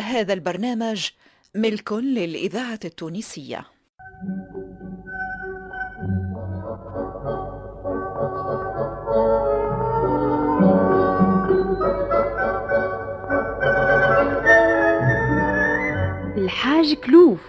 هذا البرنامج ملك للإذاعة التونسية. الحاج كلوف.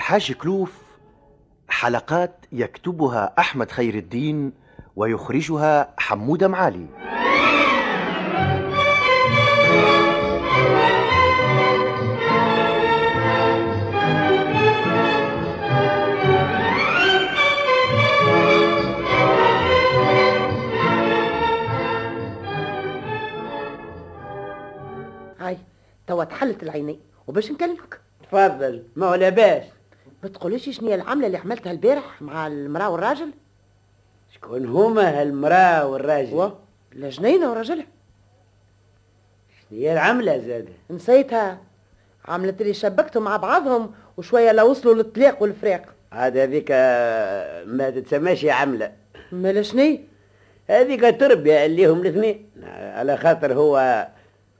الحاج كلوف حلقات يكتبها أحمد خير الدين ويخرجها حمودة معالي. هاي توا تحلت العينين وباش نكلمك. تفضل ما هو لاباس ما تقوليش شنو هي العملة اللي عملتها البارح مع المرأة والراجل؟ شكون هما هالمراه والراجل؟ و؟ لا جنينة وراجلها هي العملة زادة؟ نسيتها. عملت اللي شبكتهم مع بعضهم وشوية لا وصلوا للطلاق والفراق عاد هذيك آه، ما تتسماش عملة. مالا شني هذيك تربية اللي هم الاثنين. على خاطر هو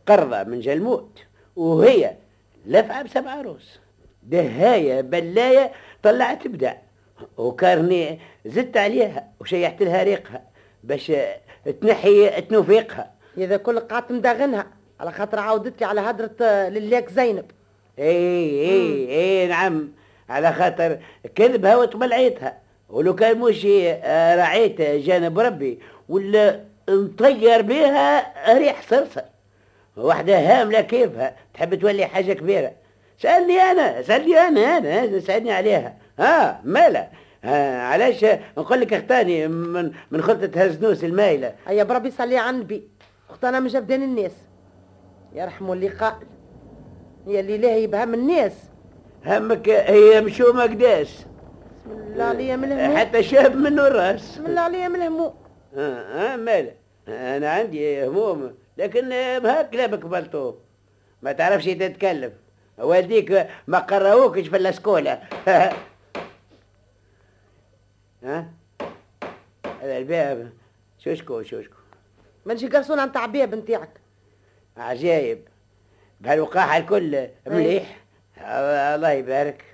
قرضة من جلموت وهي لفعة بسبع عروس دهاية بلاية طلعت بدع وكارني زدت عليها وشيحت لها ريقها باش تنحي تنوفيقها. إذا كل قعدت مداغنها على خاطر عاودت لي على هدرة آه، للياك زينب. إي إي إي نعم. على خاطر كذبها وتبلعيتها. ولو كان مش آه، رعيت جانب ربي ولا نطير بها ريح صرصر. واحدة هاملة كيفها تحب تولي حاجة كبيرة. سألني أنا سألني أنا أنا سألني عليها. ها مالا؟ ها علاش؟ نقول لك أختاني من من خلطة هزنوس المايلة. هيا بربي صلي على النبي. اختنا من جبدان الناس. يرحموا اللي قال هي اللي لا يبهم الناس. همك هي مشومة قداس بسم الله عليا من الهموم. حتى شاب منه الراس. بسم الله عليا من الهموم. آه, آه مالا. أنا عندي هموم لكن بهاك لا بقبلته. ما تعرفش تتكلم. والديك ما قراوكش في الاسكولا ها؟ هذا الباب. شوشكو شوشكو. مانشي قرصون نتاع بيب نتاعك؟ عجايب. بهالوقاحة الكل مليح. الله يبارك.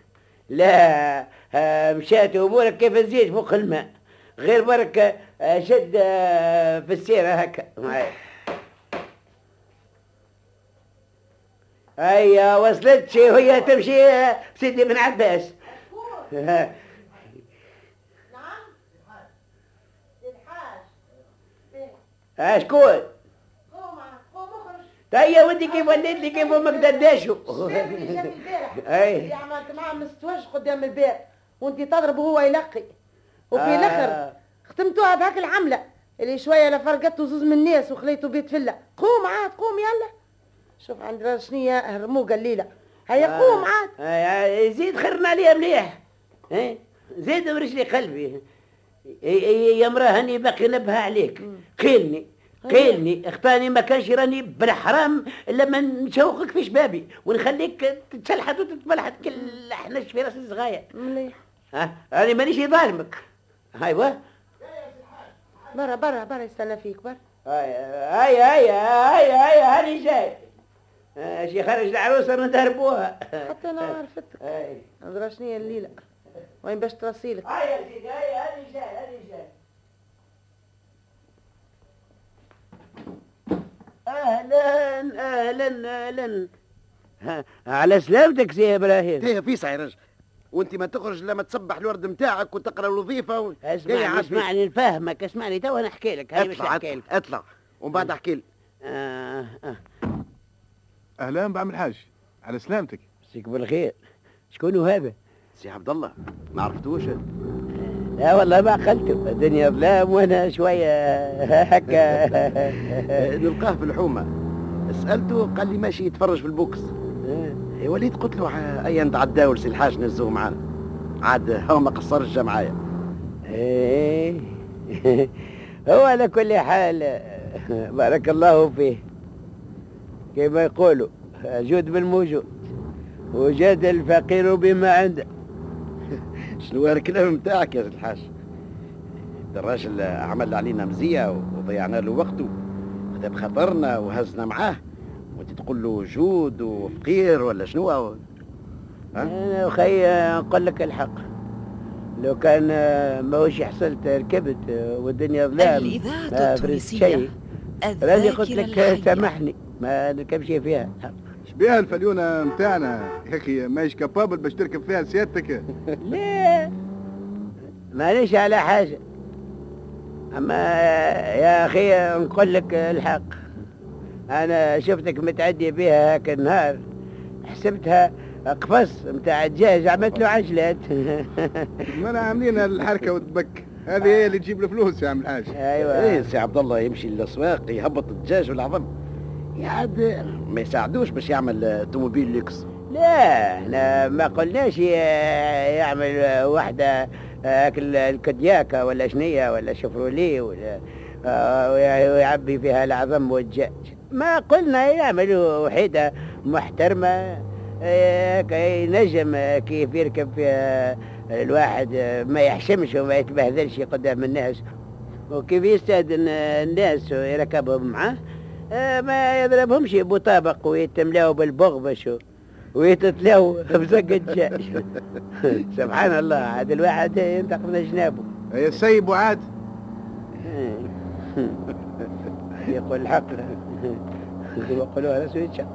لا آه، مشات أمورك كيف الزيت فوق الماء. غير برك آه، شد آه، في السيرة هكا معايا. هيا وصلتش وهي تمشي آه، سيدي بن عباس. ها شكون؟ هيا ودي كيف وليت لي كيف أمك دداشو أي. اللي عملت معاه مستوج قدام الباب وانت تضرب وهو يلقي. وفي آه. الآخر ختمتوها بهاك العملة. اللي شوية لفرقته زوز من الناس وخليته بيت فله قوم عاد قوم يلا. شوف عندنا شنية هرموقه الليلة هيا قوم عاد. آه، زيد خرنا عليها مليح؟ زيد برجلي قلبي. يا مراه هاني باقي نبها عليك. قيلني قيلني اختاني ما كانش راني بالحرام إلا ما نشوقك في شبابي. ونخليك تتشلحت وتتملحت كل حنش في راس الصغاير مليح. ها؟ أنا مانيش ظالمك. ايوا برا برا برا يستنى فيك برا. هاي هاي هاي هاي هاي هاني جاي. آه، شي خرج العروسة ندهربوها حتى أنا عرفتك. نظرة شنية الليلة. وين باش ترسيلك هاي يا سيدي هاي هاني جاي هاني جاي أهلا أهلا أهلا. على سلامتك سي إبراهيم. إيه فيسع يا رجل. وأنت ما تخرج لما تسبح الورد نتاعك وتقرأ الوظيفة و... إيه اسمعني عافية. اسمعني نفهمك اسمعني تو نحكي لك هاي باش اطلع نحكي لك. اطلع, اطلع ومن بعد أحكي لي آه آه. أهلا بعمل الحاج على سلامتك. مسيك بالخير. شكون هذا؟ سي عبد الله ما عرفتوش. لا والله ما عقلته الدنيا ظلام وأنا شوية هكا. نلقاه في الحومة. سألته قال لي ماشي يتفرج في البوكس. إيه، وليت قلت له ع- أي عند عداول سي الحاج نزوه معانا. عاد هو ما قصرش جا معايا. إيه. هو على كل حال بارك الله فيه. كما يقولوا جود بالموجود وجاد الفقير بما عنده. شنو الكلام نتاعك يا سي الحاج؟ الراجل عمل علينا مزية وضيعنا له وقته. خذا بخاطرنا وهزنا معاه. وانت تقول له جود وفقير ولا شنو؟ ها؟ أنا أخي نقول لك الحق. لو كان ماهوش حصلت ركبت والدنيا ظلام ما فرزت التونسية شيء. راني قلت لك سامحني. ما نركبش فيها؟ شبيها الفليونة متاعنا. يا أخي ماهيش كابابل باش تركب فيها سيادتك. لا. مانيش على حاجة. أما يا أخي نقول لك الحق. أنا شفتك متعدي بها هاك النهار. حسبتها قفص متاع دجاج عملت له عجلات. ما عاملين الحركة وتبك. هذه هي اللي تجيب الفلوس يا عم الحاج. إيه أيوة سي عبد الله يمشي للأسواق يهبط الدجاج والعظم. يعد ما يساعدوش باش يعمل توموبيل لوكس لا إحنا ما قلناش يعمل وحدة أكل الكدياكة ولا شنية ولا شفروليه ولا آه، ويع- ويعبي فيها العظم والدجاج ما قلنا يعمل وحيدة محترمة آه، كي نجم آه، كيف يركب فيها الواحد آه، ما يحشمش وما يتبهذلش قدام الناس وكيف يستأذن الناس ويركبهم معاه آه، ما يضربهمش بطابق ويتملاو بالبغبش ويتتلاو بزق الدجاج سبحان الله عاد الواحد ينطق من جنابه يا السيب وعاد؟ يقول الحق. وقالوها رسول الشق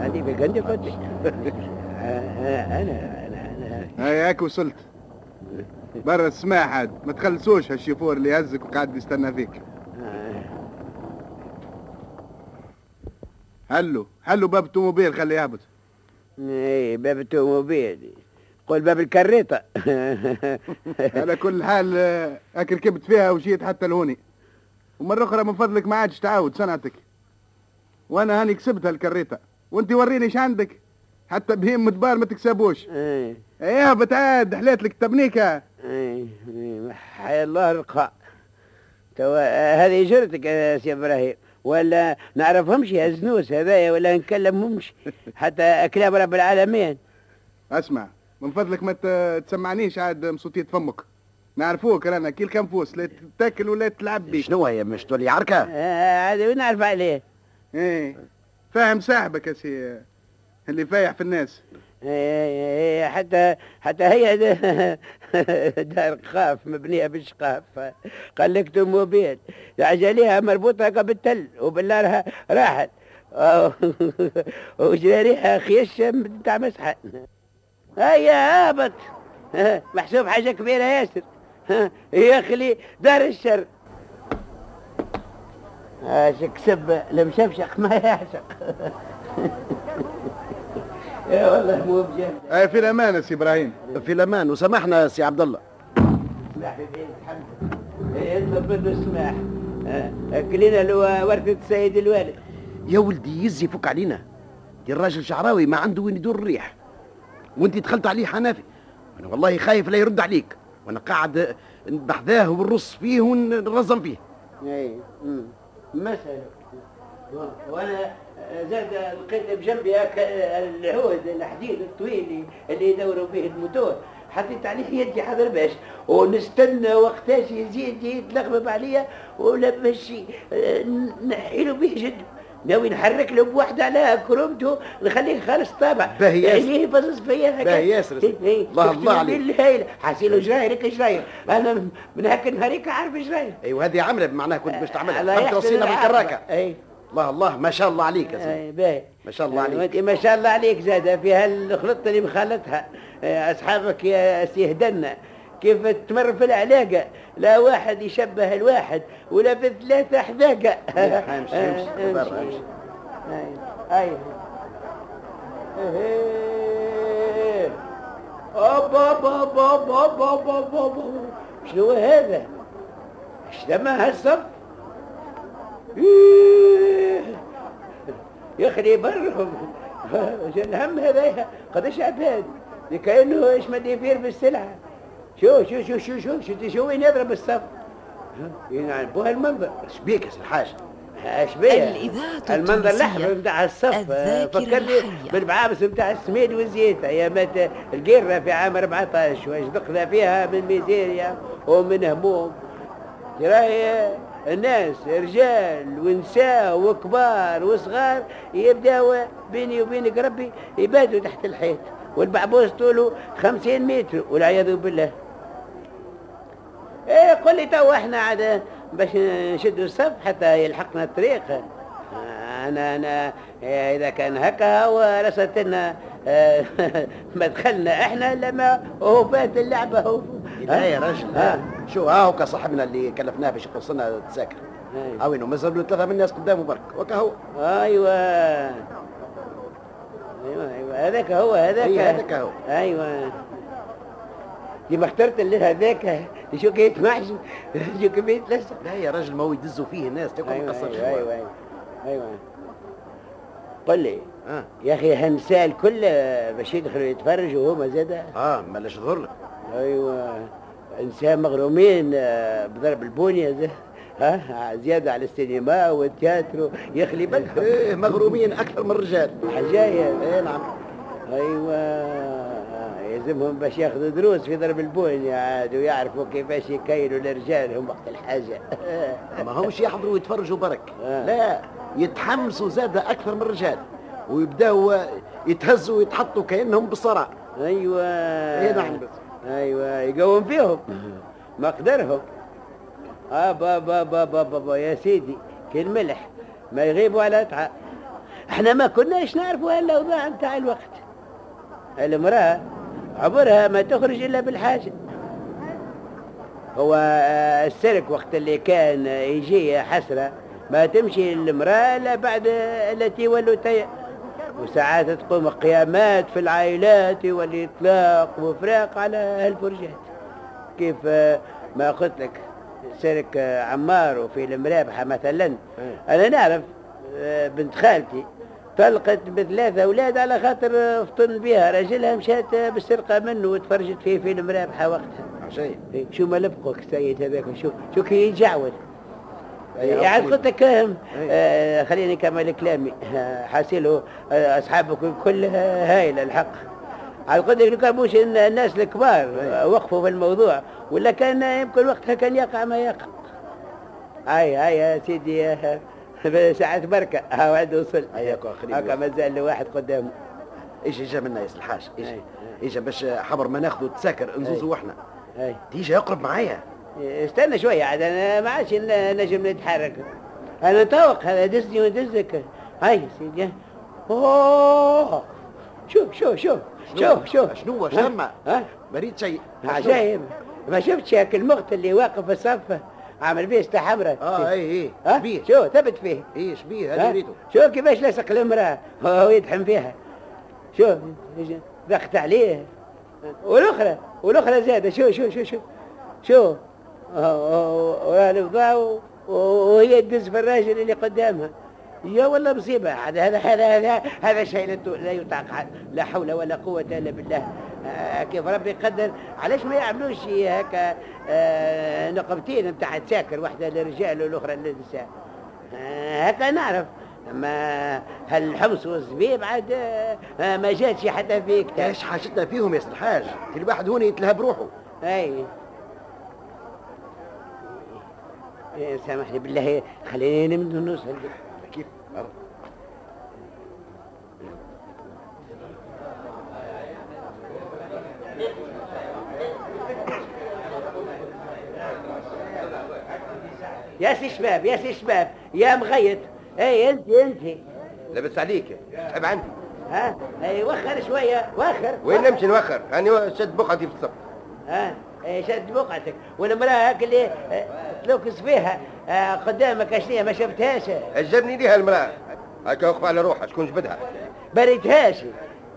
عندي في قندي قلت أنا أنا أنا هاي هاك وصلت. برا السماح عاد. ما تخلصوش هالشيفور اللي يهزك وقاعد يستنى فيك أنا حلو حلو باب الطوموبيل خليه يهبط. اي باب التوموبيل قول باب الكريطة. على كل حال هاك ركبت فيها وجيت حتى لهوني ومرة أخرى من فضلك ما عادش تعاود صنعتك. وأنا هاني كسبتها الكريتة وأنت وريني إيش عندك. حتى بهيم مدبار ما تكسبوش. اي إيه بتعاد حليت لك تبنيكة. اي اي حي الله الرقاء. توا هذه جرتك يا سي إبراهيم. ولا نعرفهمش يا زنوس هذايا ولا نكلمهمش. حتى كلاب رب العالمين. اسمع من فضلك ما تسمعنيش عاد مصوتية فمك. نعرفوك رانا كي الكنفوس لا تاكل ولا تلعب بي شنو هي مش تولي عركة؟ آه، هذا ونعرف عليه؟ إيه فاهم صاحبك يا سي اللي فايح في الناس. حتى حتى هي دار قاف مبنية بالشقاف. قال لك توموبيل عجليها مربوطة بالتل وبالنار راحت. وجراريها خيش بتاع مسحة. هيا هابط محسوب حاجة كبيرة ياسر. يخلي دار الشر. اش كسب المشفشق ما يعشق. يا والله مو بجهد إيه في الأمان يا سي إبراهيم. في الأمان وسامحنا سي عبد الله. سماح بيه الحمد. يطلب منه السماح كلنا لو ورثة السيد الوالد. يا ولدي يزي فك علينا. دي الراجل شعراوي ما عنده وين يدور الريح. وأنت دخلت عليه حنافي أنا والله خايف لا يرد عليك. وأنا قاعد نبحذاه ونرص فيه ونرزم فيه. اي أمم. مسألة وأنا زاد لقيت بجنبي هاك العود الحديد الطويل اللي يدوروا به الموتور. حطيت عليه يدي حضر باش. ونستنى وقتاش يزيد يتلغبب عليا ولا باش نحي له به جد. ناوي نحرك له بوحده على كرومته نخليه خالص طابع. باهي ياسر. عينيه باصص فيا هكا. باهي ياسر. الله الله عليك. بالهايلة حاسيله جرايرك جراير. أنا من هاك النهاريك عارف جراير. أيوه هذه عملة معناها كنت باش تعملها. توصينا العاقبة. بالكراكة. أي. الله الله ما شاء الله عليك يا اي باهي ما شاء الله عليك. وانت ما شاء الله عليك زاد في هالخلطة اللي مخلطها آه، أصحابك يا سي هدنا كيف تمر في العلاقة لا واحد يشبه الواحد ولا في ثلاثة حذاقة امشي، امشي، برا، امشي. اي اي إيه. شنو هذا؟ إيش دمها هالصف؟ يخلي برهم؟ شو الهم هذا قداش عباد. كأنه إيش ما يفير بالسلعة. شو شو شو شو شو شو شو وين يضرب الصف؟ يعني بوها المنظر. شبيك الحاج اش بيه الإذاعة المنظر الأحمر نتاع الصف. فكرني. بالمعابس نتاع السميد والزيت. ايامات القيرة في عام 14 واش دخل فيها من ميزيريا ومن هموم. راهي الناس رجال ونساء وكبار وصغار يبداو بيني وبينك ربي يباتوا تحت الحيط والبعبوس طوله خمسين متر والعياذ بالله. إيه قل لي تو إحنا عاد باش نشدوا الصف حتى يلحقنا الطريق. أنا أنا إيه إذا كان هكا هو رصت لنا آه، ما دخلنا إحنا لما هو فات اللعبة هو لا يا راجل. ها؟ ها. شو ها هو صاحبنا اللي كلفناه باش يقصنا تساكر أيوة. هاوينو مازال له ثلاثة من الناس قدامه برك. وكا هو. أيوه. أيوه أيوه. هذاك هو هذاك. أي هذاك هو. أيوه. لما اخترت اللي هذاك. شو كيف معش شو كيف يتلسع؟ لا يا راجل ما هو يدزوا فيه الناس تاكل أيوه مقصر أيوه شوية. أيوه أيوه, أيوة. قل لي. آه يا أخي هالنساء الكل باش يدخلوا يتفرجوا وهما زادا؟ آه ما لاش ظهر لك. أيوه. نساء مغرومين آه، بضرب البونية زي ها؟ زيادة على السينما والتياترو يخلي بالك إيه مغرومين أكثر من الرجال. حجاية. إيه نعم. أيوه. يلزمهم باش ياخذوا دروس في ضرب البونية عاد ويعرفوا كيفاش يكيلوا لرجالهم وقت الحاجة. ما همش يحضروا ويتفرجوا برك. آه. لا يتحمسوا زاد أكثر من الرجال. ويبداوا يتهزوا ويتحطوا كأنهم بالصرع أيوه. إيه نعم. بس أيوه يقوم فيهم. مقدرهم. آه بابا بابا بابا يا سيدي كالملح ما يغيبوا على تعب إحنا ما كناش نعرفوا هالاوضاع نتاع الوقت. المرأة عمرها ما تخرج إلا بالحاجة. هو آه، السرك وقت اللي كان يجي حسرة ما تمشي المراه إلا بعد التي ولوا تي وساعات تقوم قيامات في العائلات والإطلاق وفراق على هالفرجات كيف ما قلت لك آه، عمار وفي المرابحة مثلا أنا نعرف آه، بنت خالتي طلقت بثلاثة أولاد على خاطر فطن بها. راجلها مشات بالسرقة منه وتفرجت فيه في المرابحة وقتها. إيه، شو ما لبقوك السيد هذاك شو شو كي يجعول يعني. قلت لك آه، أي. آه، خليني كمل كلامي. آه، حاسيله آه، اصحابكم كلها هايله الحق. على لو كان مش الناس الكبار آه، وقفوا في الموضوع. ولا كان يمكن وقتها كان يقع ما يقع. هاي هاي يا سيدي ساعة بركة. ها وعد وصل. هياك هكا مازال واحد قدامه. إيش اجا منا يا الحاج؟ إيش. اجا باش حبر ما ناخذوا تساكر نزوزوا إحنا تيجي يقرب معايا. استنى شوية عاد أنا ما عادش نجم نتحرك. أنا نتوق هذا دزني ودزك هاي سيدي. أوه. شوف شوف شوف. شوف شوف. شنو ها؟ مريد شيء عجايب ما شفتش هاك المقت اللي واقف في الصف؟ عامل بيه حمراء. آه اي اي شبيه. شو ثبت فيه. اي شبيه؟ هذا ريتو شوف كيفاش لصق المرأة هو يدحم فيها. شوف ضغط عليه. والأخرى والأخرى زادة. شو شو شو شو شو والوضع وهي تدز في الراجل اللي قدامها. يا والله مصيبة. هذا هذا هذا هذا شيء لا يطاق. لا حول ولا قوة إلا بالله. آه، كيف ربي يقدر؟ علاش ما يعملوش هكا؟ آه، نقبتين نتاع تساكر واحدة للرجال والأخرى للنساء. آه، هكا نعرف. أما هالحمص والزبيب عاد ما جاتش حتى في كتاب. إيش حاجتنا فيهم يا سي الحاج كل واحد هون يتلهى بروحه أي إيه، سامحني بالله. خليني من نوصل كيف يا سي شباب يا سي شباب يا مغيط. اي أنت أنت. لبس عليك. تحب عندي ها؟ اي وخر شوية وخر. وين نمشي نوخر؟ أنا شد بقعتي في الصف ها؟ شد بقعتك والمراه هاك اللي تلوكس فيها آه، قدامك اشنية ما شفتهاش. عجبني ليها المرأة هكا وقف على روحها شكون جبدها؟ ما ريتهاش.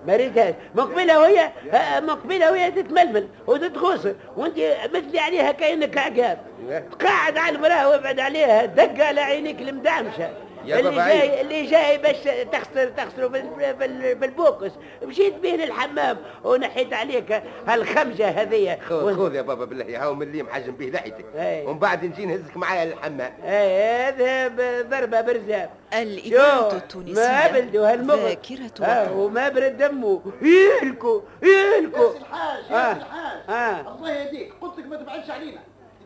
ما ريتهاش. مقبلة وهي مقبلة وهي تتململ وتتغوص. وانت مثلي عليها كأنك عقاب. تقعد على المراه وابعد عليها دق على عينيك المدعمشة يا اللي بابا جاي عيد. اللي جاي باش تخسر تخسروا بال- بال- بالبوكس. مشيت به للحمام ونحيت عليك هالخمجة هذيا خذ خذ يا بابا بالله هاو من اللي محجم به لحيتك. ومن بعد نجي نهزك معايا للحمام. أي هذا ضربة برزاب الإذاعة التونسية ما بلدوا هالمغ ذاكرة آه وما برد دمه يهلكوا يهلكوا الحاج آه. يا الحاج. آه. الله يهديك. قلت لك ما تبعدش علينا.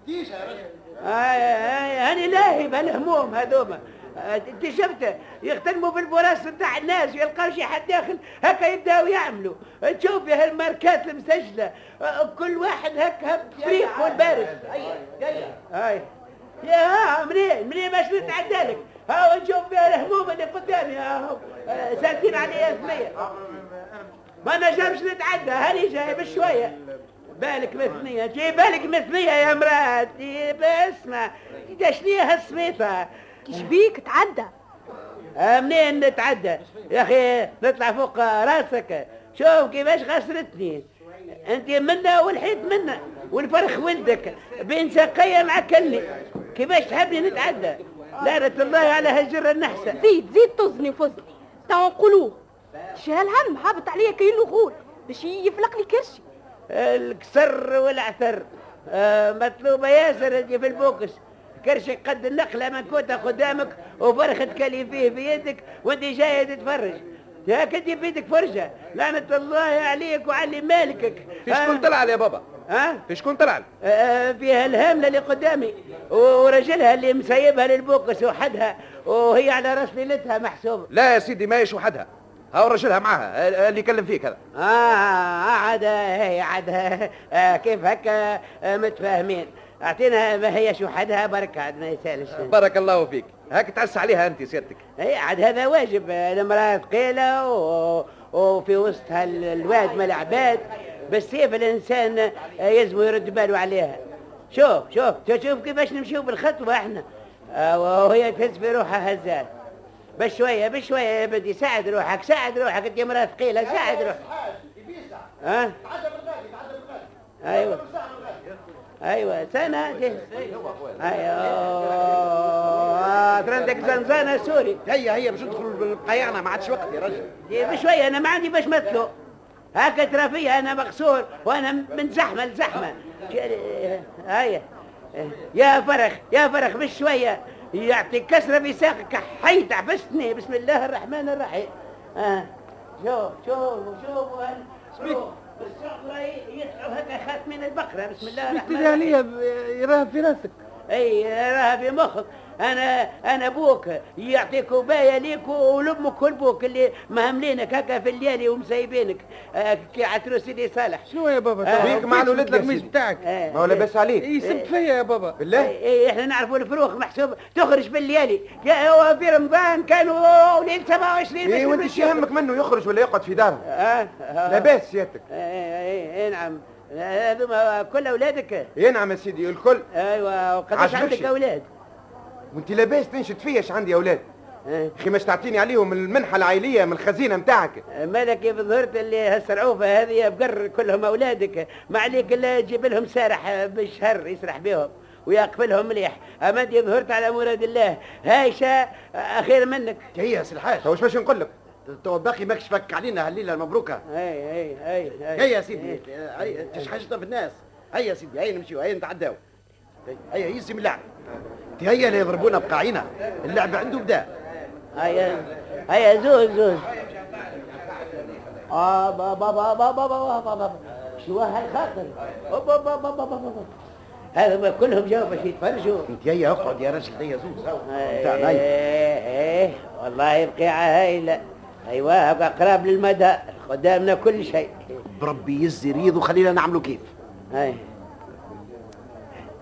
تديش يا رجل. هاني لاهي بهالهموم هذوما. آه، انت شفته يختلموا بالبراس نتاع الناس يلقاو شي حد داخل هكا يبداو يعملوا. تشوف هالماركات المسجلة آه، كل واحد هكا بريق والبارد. هاي يا منين؟ منين؟ باش نتعدى لك. هاو نشوف فيها الهموم اللي قدامي. هاو. آه، سالتين عليا ثنيه ما نجمش نتعدى. هاني جاي بشوية. بالك مثنية جي بالك مثنية يا مراتي بسمع شنية هالسميطة كيش بيك تعدى آه، منين نتعدى؟ يا أخي نطلع فوق راسك. شوف كيفاش خسرتني. أنت منا والحيط منا والفرخ ولدك. بين ساقية معكلني كيفاش تحبني نتعدى؟ لعنة الله على هالجرة النحسة. زيد زيد طزني وفزني. تو نقولوه. شي هالهم هابط عليا كاين غول باش يفلق لي كرشي. الكسر والعثر. آه مطلوبة ياسر في البوكس. كرشك قد النخلة من كنت قدامك وفرخة كلي فيه بيدك وانت جاي تتفرج. يا كنت بيدك فرجة لعنة الله عليك وعلي مالكك. في شكون طلع يا بابا؟ ها؟ في شكون طلع آه فيها الهاملة اللي قدامي ورجلها اللي مسيبها للبوكس وحدها وهي على راس ليلتها محسوب. لا يا سيدي ما يشوحدها هاو رجلها معاها اللي يكلم فيك هذا. آه عاد هي عاد آه كيف هكا آه متفاهمين. أعطينا ما هي شو حدها برك عاد ما يسألش. بارك الله فيك. هاك تعس عليها أنت سيادتك. هي عاد هذا واجب. المرأة ثقيلة و... وفي وسطها ال- الواد مال عباد. بالسيف الإنسان آه، يلزم يرد باله عليها. شوف شوف شوف شوف كيفاش نمشيو بالخطوة إحنا. آه، وهي تهز في روحها هزات. بشوية بشوية يا بدي ساعد روحك ساعد روحك. أنت مرأة ثقيلة ساعد روحك. ها؟ أيوه. أيوه سنة. أيوه. ترندك زنزانة سوري هيا هيا باش ندخلوا بالقيانة ما عادش وقت يا رجل. دي بشوية أنا ما عندي باش مثله هكا ترى فيا أنا مغسول وأنا من زحمة لزحمة. هيا. يا فرخ يا فرخ بشوية. يعطي كسرة في ساقك حي تعبستني بسم الله الرحمن الرحيم. آه. شوف شوف شوف شوف الصقرة يطلعوا هكا خاتمين البقرة. بسم الله الرحمن الرحيم. يراها في راسك. أي راها في مخك. أنا أنا أبوك. يعطي كوبايه ليك ولأمك ولبوك اللي مهملينك هكا في الليالي ومسيبينك. آه، كي عترو سيدي صالح. شنو يا بابا؟ آه. بيك مع الولاد القميص. بتاعك. آه. ما هو لاباس عليك. يسب فيا يا بابا. بالله؟ اي إيه، إحنا نعرفوا الفروخ محسوب. تخرج في هو في رمضان كانوا ليل 27 إيه وأنت شو يهمك منه يخرج ولا يقعد في داره آه آه. لاباس سيادتك. اي اي نعم. هذوما كل أولادك. ينعم يا سيدي الكل. أيوه وقداش؟ عندك أولاد؟ وأنت لاباس تنشد فيا اش عندي أولاد؟ آه. أخي مش تعطيني عليهم المنحة العائلية من الخزينة نتاعك. مالك كيف ظهرت اللي هالسرعوفة هذه بقر كلهم أولادك. ما عليك إلا تجيب لهم سارح بالشهر يسرح بهم ويقفلهم مليح. أما أنت ظهرت على مراد الله هايشة أخير منك. هيا يا تو واش باش نقول لك؟ تو باقي ماكش فك علينا هالليله المبروكه اي اي اي هيا يا سيدي تشحشنا في الناس هيا يا سيدي هيا نمشيو هيا نتعداو هيا يسم اللعب هيا اللي يضربونا بقاعينا اللعب عنده بدا هيا هيا زوز زوز آه بابا بابا بابا بابا شو هالخاطر بابا بابا بابا هذا كلهم جاوا باش يتفرجوا انت هيا اقعد يا راجل هيا زوز ها والله بقيعه هايله أيوه أبقى قراب للمدى قدامنا كل شيء. بربي يزي ريض وخلينا نعملوا كيف؟ هاي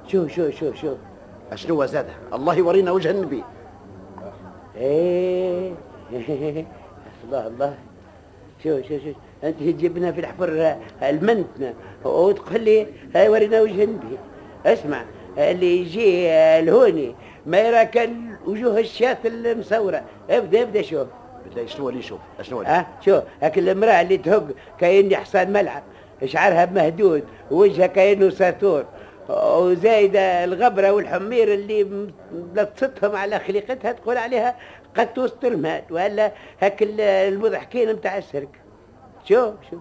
شوف شوف شوف شوف شنو زاد الله يورينا وجه النبي. إيه. الله الله. شوف شوف شوف أنت تجيبنا في الحفر المنتنا. وتقول لي هاي ورينا وجه النبي. اسمع اللي يجي الهوني ما يرى كان وجوه الشاة المصورة. ابدأ ابدأ شوف. بالله شنو اللي يشوف؟ شنو اللي ها؟ شو هاك المرأة اللي تهق كأني حصان ملعب شعرها مهدود ووجهها كأنه ساتور. وزايدة الغبرة والحمير اللي م- لطستهم على خليقتها تقول عليها قد وسط المات ولا هاك ال- المضحكين نتاع السيرك. شوف شوف.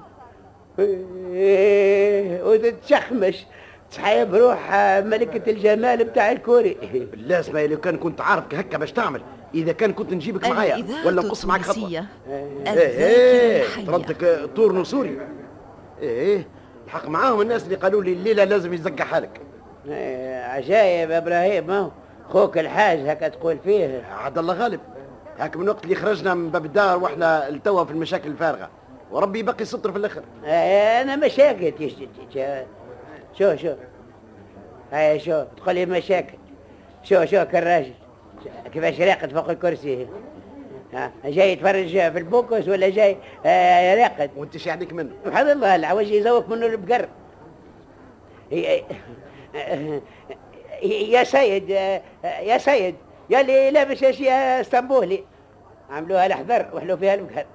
وتتشخمش. تحيب روح ملكة الجمال نتاع الكوري. بالله اسمعي لو كان كنت عارفك هكا باش تعمل إذا كان كنت نجيبك معايا ولا نقص معك خطوه إيه طردتك طور سوري. إيه الحق معاهم الناس اللي قالوا لي الليلة لازم يزقع حالك. إيه، عجايب إبراهيم هو خوك الحاج هكا تقول فيه. عاد الله غالب هاك من وقت اللي خرجنا من باب الدار وإحنا التوا في المشاكل الفارغة. وربي يبقي ستر في الآخر. إيه، أنا مشاكل شو شو؟ هاي شو؟ تقول لي مشاكل. شو شو كالراجل كيفاش راقد فوق الكرسي؟ ها جاي يتفرج في البوكس ولا جاي؟ آه، راقد وانت شي عليك منه. سبحان الله العوج يزوق منه البقر. يا سيد يا سيد يا اللي لابس اشياء اسطنبولي. عملوها الحذر وحلوا فيها البقر.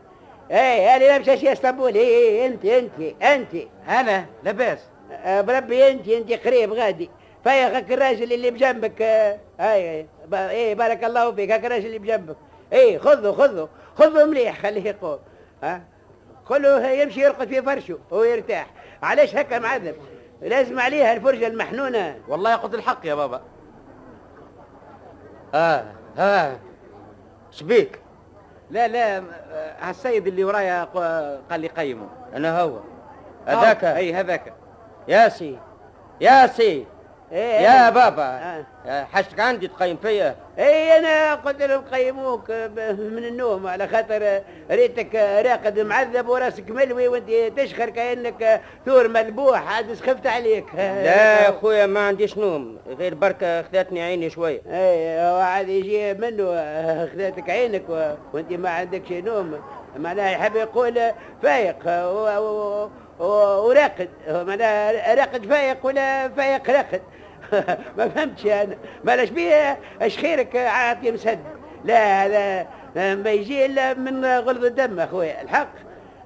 إيه يا اللي لابس اشياء اسطنبولي. إيه أنت أنت أنت. أنا لاباس. آه، بربي أنت أنت قريب غادي. فيا الراجل اللي بجنبك آه، هاي إيه بارك الله فيك هاك الراجل اللي بجنبك. إيه خذه خذه خذه مليح خليه يقوم ها. كله يمشي يرقد في فرشه ويرتاح علاش هكا معذب؟ لازم عليها الفرجة المحنونة. والله قلت الحق يا بابا. آه آه شبيك لا لا آه، هالسيد اللي ورايا قال لي قيمه. أنا هو. هذاك؟ إي هذاك. ياسي. ياسي. إيه يا بابا. آه. آه، حشك عندي تقيم فيا. اي أنا قلت لهم قيموك ب- من النوم على خاطر ريتك راقد معذب وراسك ملوي وانت تشخر كأنك ثور مذبوح. عاد سخفت عليك. لا يا خويا ما عنديش نوم. غير بركة خذتني عيني شوية اي هو عاد يجي منه خذاتك عينك. وانت ما عندكش نوم. معناها يحب يقول فايق و... و... وراقد. معناها راقد فايق ولا فايق راقد. ما فهمتش أنا. مالاش بيه؟ اش خيرك عاطي مسد؟ لا هذا ما يجي إلا من غلظ الدم أخويا. الحق.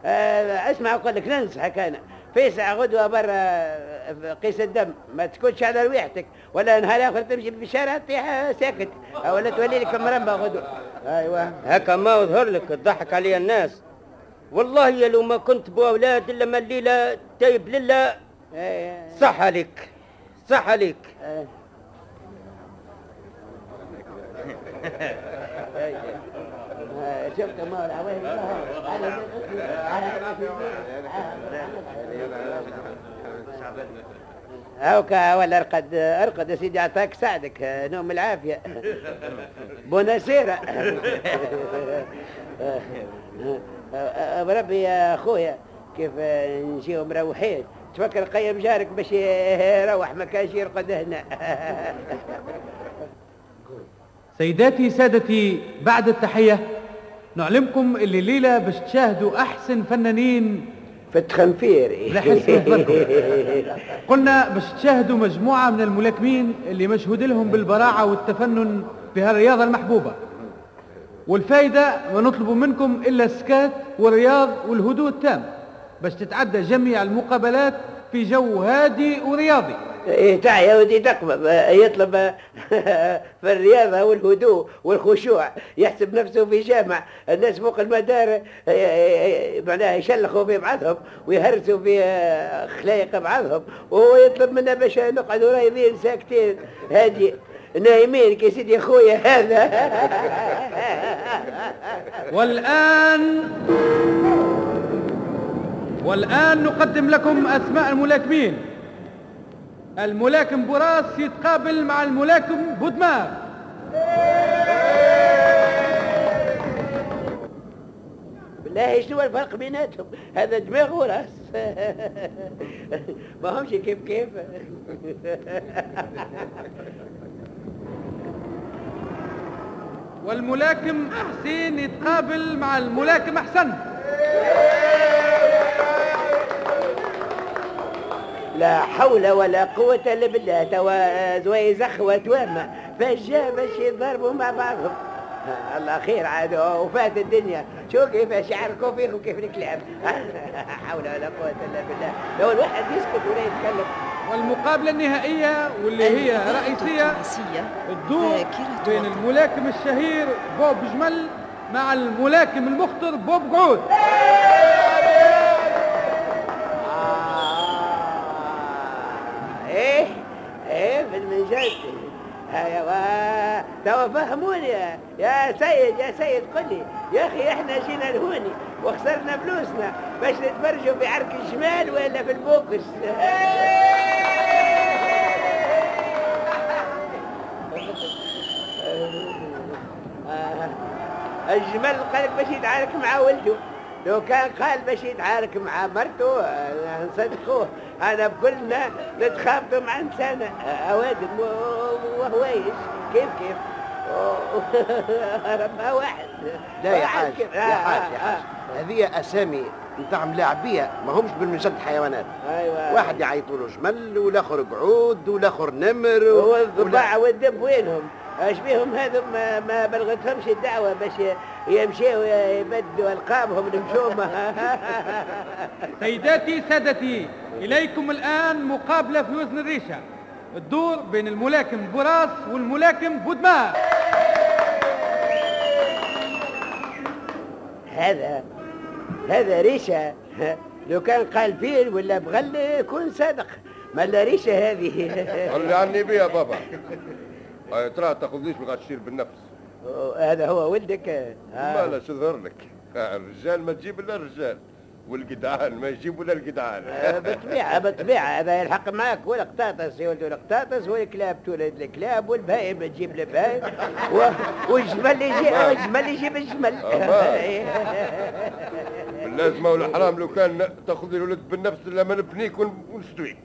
آه، اسمع أقول لك ننصحك أنا. في ساعة غدوة برا قيس الدم. ما تكونش على رويحتك ولا نهار آخر تمشي في الشارع تطيح ساكت. ولا تولي لك مرمى غدوة. أيوه. هكا ما يظهر لك تضحك علي الناس. والله يا لو ما كنت بأولاد إلا ما الليلة تايب لله. صح عليك صح عليك. شفت ما هاوكا ولا أرقد أرقد يا سيدي اعطاك ساعدك نوم العافية. بوناسيرا بربي يا اخويا كيف نجيو مروحين تفكر قيم جارك باش يروح ما كانش يرقد هنا سيداتي سادتي بعد التحية نعلمكم اللي الليلة باش تشاهدوا أحسن فنانين في التخنفير لحس نظركم قلنا باش تشاهدوا مجموعة من الملاكمين اللي مشهود لهم بالبراعة والتفنن في هالرياضة المحبوبة والفايدة ما نطلب منكم إلا السكات والرياض والهدوء التام باش تتعدى جميع المقابلات في جو هادي ورياضي. إيه تاع يا ودي تقبض يطلب في الرياضة والهدوء والخشوع يحسب نفسه في جامع. الناس فوق المدار معناها يشلخوا في بعضهم ويهرسوا في خلايق بعضهم وهو يطلب منا باش نقعدوا رايضين ساكتين. هادي. نايمين كي سيدي خويا هذا. والآن والآن نقدم لكم أسماء الملاكمين. الملاكم براس يتقابل مع الملاكم بودمار. بالله شنو الفرق بيناتهم؟ هذا دماغ وراس. ما همش كيف كيف. والملاكم حسين يتقابل مع الملاكم أحسن. لا حول ولا قوة إلا بالله توا زوي زخوة توامة فجاء باش يضربوا مع بعضهم الله خير عاد وفات الدنيا. شو كيفاش يعركوا فيه وكيف الكلام؟ حول ولا قوة إلا بالله. لو الواحد يسكت ولا يتكلم. والمقابلة النهائية واللي هي رئيسية الدور بين. الملاكم الشهير بوب جمل مع الملاكم المخطر بوب قعود إيه إيه في المنجد ايوا توا فهموني يا- يا سيد يا سيد قل لي. يا أخي إحنا جينا لهوني وخسرنا فلوسنا باش نتفرجوا في عرك الجمال ولا في البوكس. الجمل قالك باش يتعارك مع ولده. لو كان قال باش يتعارك مع مرته آه، نصدقوه. أنا بكلنا نتخابطوا مع انسان آه، اوادم وهوايش كيف كيف؟ ربها واحد. لا يا واحد حاج. يا آه، حاج آه، يا حاج هذه أسامي نتاع ملاعبيه ما همش بالمنجد حيوانات. أيوه. واحد يعيطوا له جمل والآخر قعود والآخر نمر هو الضباع والدب وينهم؟ اش بيهم هذم ما, ما بلغتهمش الدعوة باش يمشيوا يبدلوا ألقابهم نمشوا سيداتي سادتي إليكم الآن مقابلة في وزن الريشة. الدور بين الملاكم بوراس والملاكم بودمار. هذا هذا ريشة. لو كان قال فيل ولا بغل يكون صادق. ما لا ريشة هذه. اللي عني بيها بابا. ترى تاخذنيش ما تشير بالنفس. هذا هو ولدك؟ ما لا شظهر لك. آه، الرجال ما تجيب إلا الرجال والجدعان ما يجيبوا إلا الجدعان آه، بالطبيعة بالطبيعة هذا يلحق معك. والقطاطس يولدوا القطاطس والكلاب تولد الكلاب والبهائم تجيب البهائم والجمل يجي والجمل يجيب الجمل. اللازمه والحرام لو كان تاخذ الولد بالنفس لما نبنيك ون- ونستويك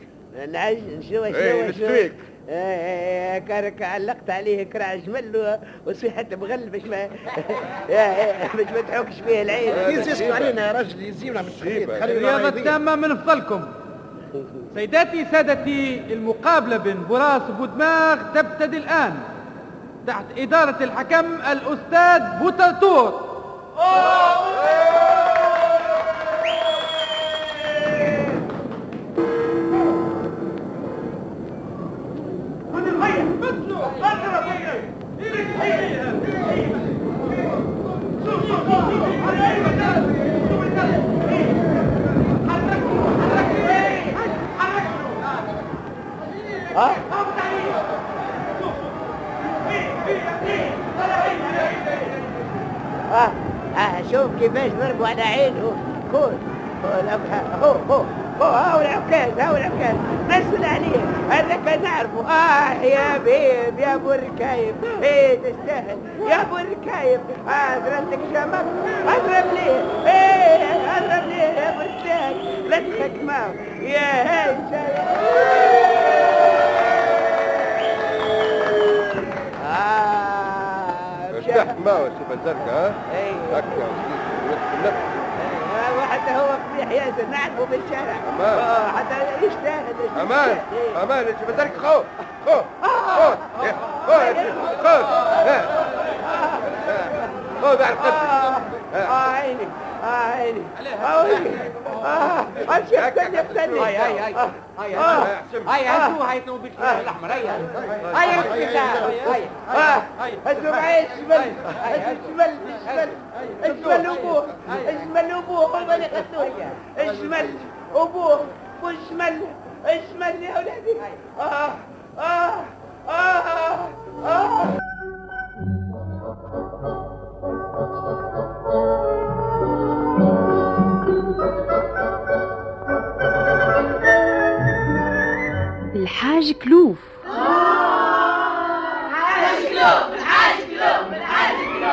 نعج شنو إيه، شنو نستويك. شنو كارك علقت عليه كراع جمل وصيحة بغل باش ما باش ما تحكش فيه العين. يزيسوا علينا يا رجل يزيونا من الرياضة رايدين. التامة من فضلكم. سيداتي سادتي المقابلة بين بوراس وبودماغ تبتدي الآن. تحت إدارة الحكم الأستاذ بوتاتور آه آه شوف كيفاش ضربوا على عينه. كون هو هو. هاو العكاز هاو العكاز نزل عليه هذاك نعرفه. آه يا بيب يا ابو الركايب إيه تستاهل. يا ابو الركايب آه ضربتك جمك اضرب ليه؟ إيه اضرب ليه يا ابو الساهل لا تضحك معه. يا هاي آه ارتحت معه شوف الزرقاء ها؟ إيه. وحتى هو قبيح ياسر نعرفه بالشارع أمان. آه، حتى يستاهل أمان إيه. أمان شوف الزرقاء خو خو خو إيه، خو خو ها. خذ على القدر آه آه، عيني آه عيني. عيني آه امشي اقتلني اقتلني هاي هاي هاي. هاي هاي هاي. هاي نوبة الأحمر. هاي هاي. هاي هاي. اسمه معي الجمل الجمل الجمل الجمل ابوه الجمل ابوه هو اللي قتلوه إياه. الجمل ابوه والجمل الجمل يا ولادي آه آه آه آه الحاج كلوف.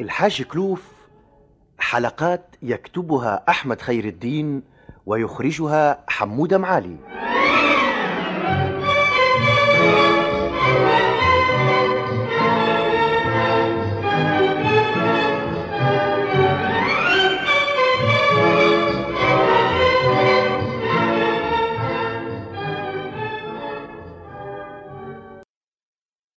الحاج كلوف حلقات يكتبها أحمد خير الدين ويخرجها حمودة معالي.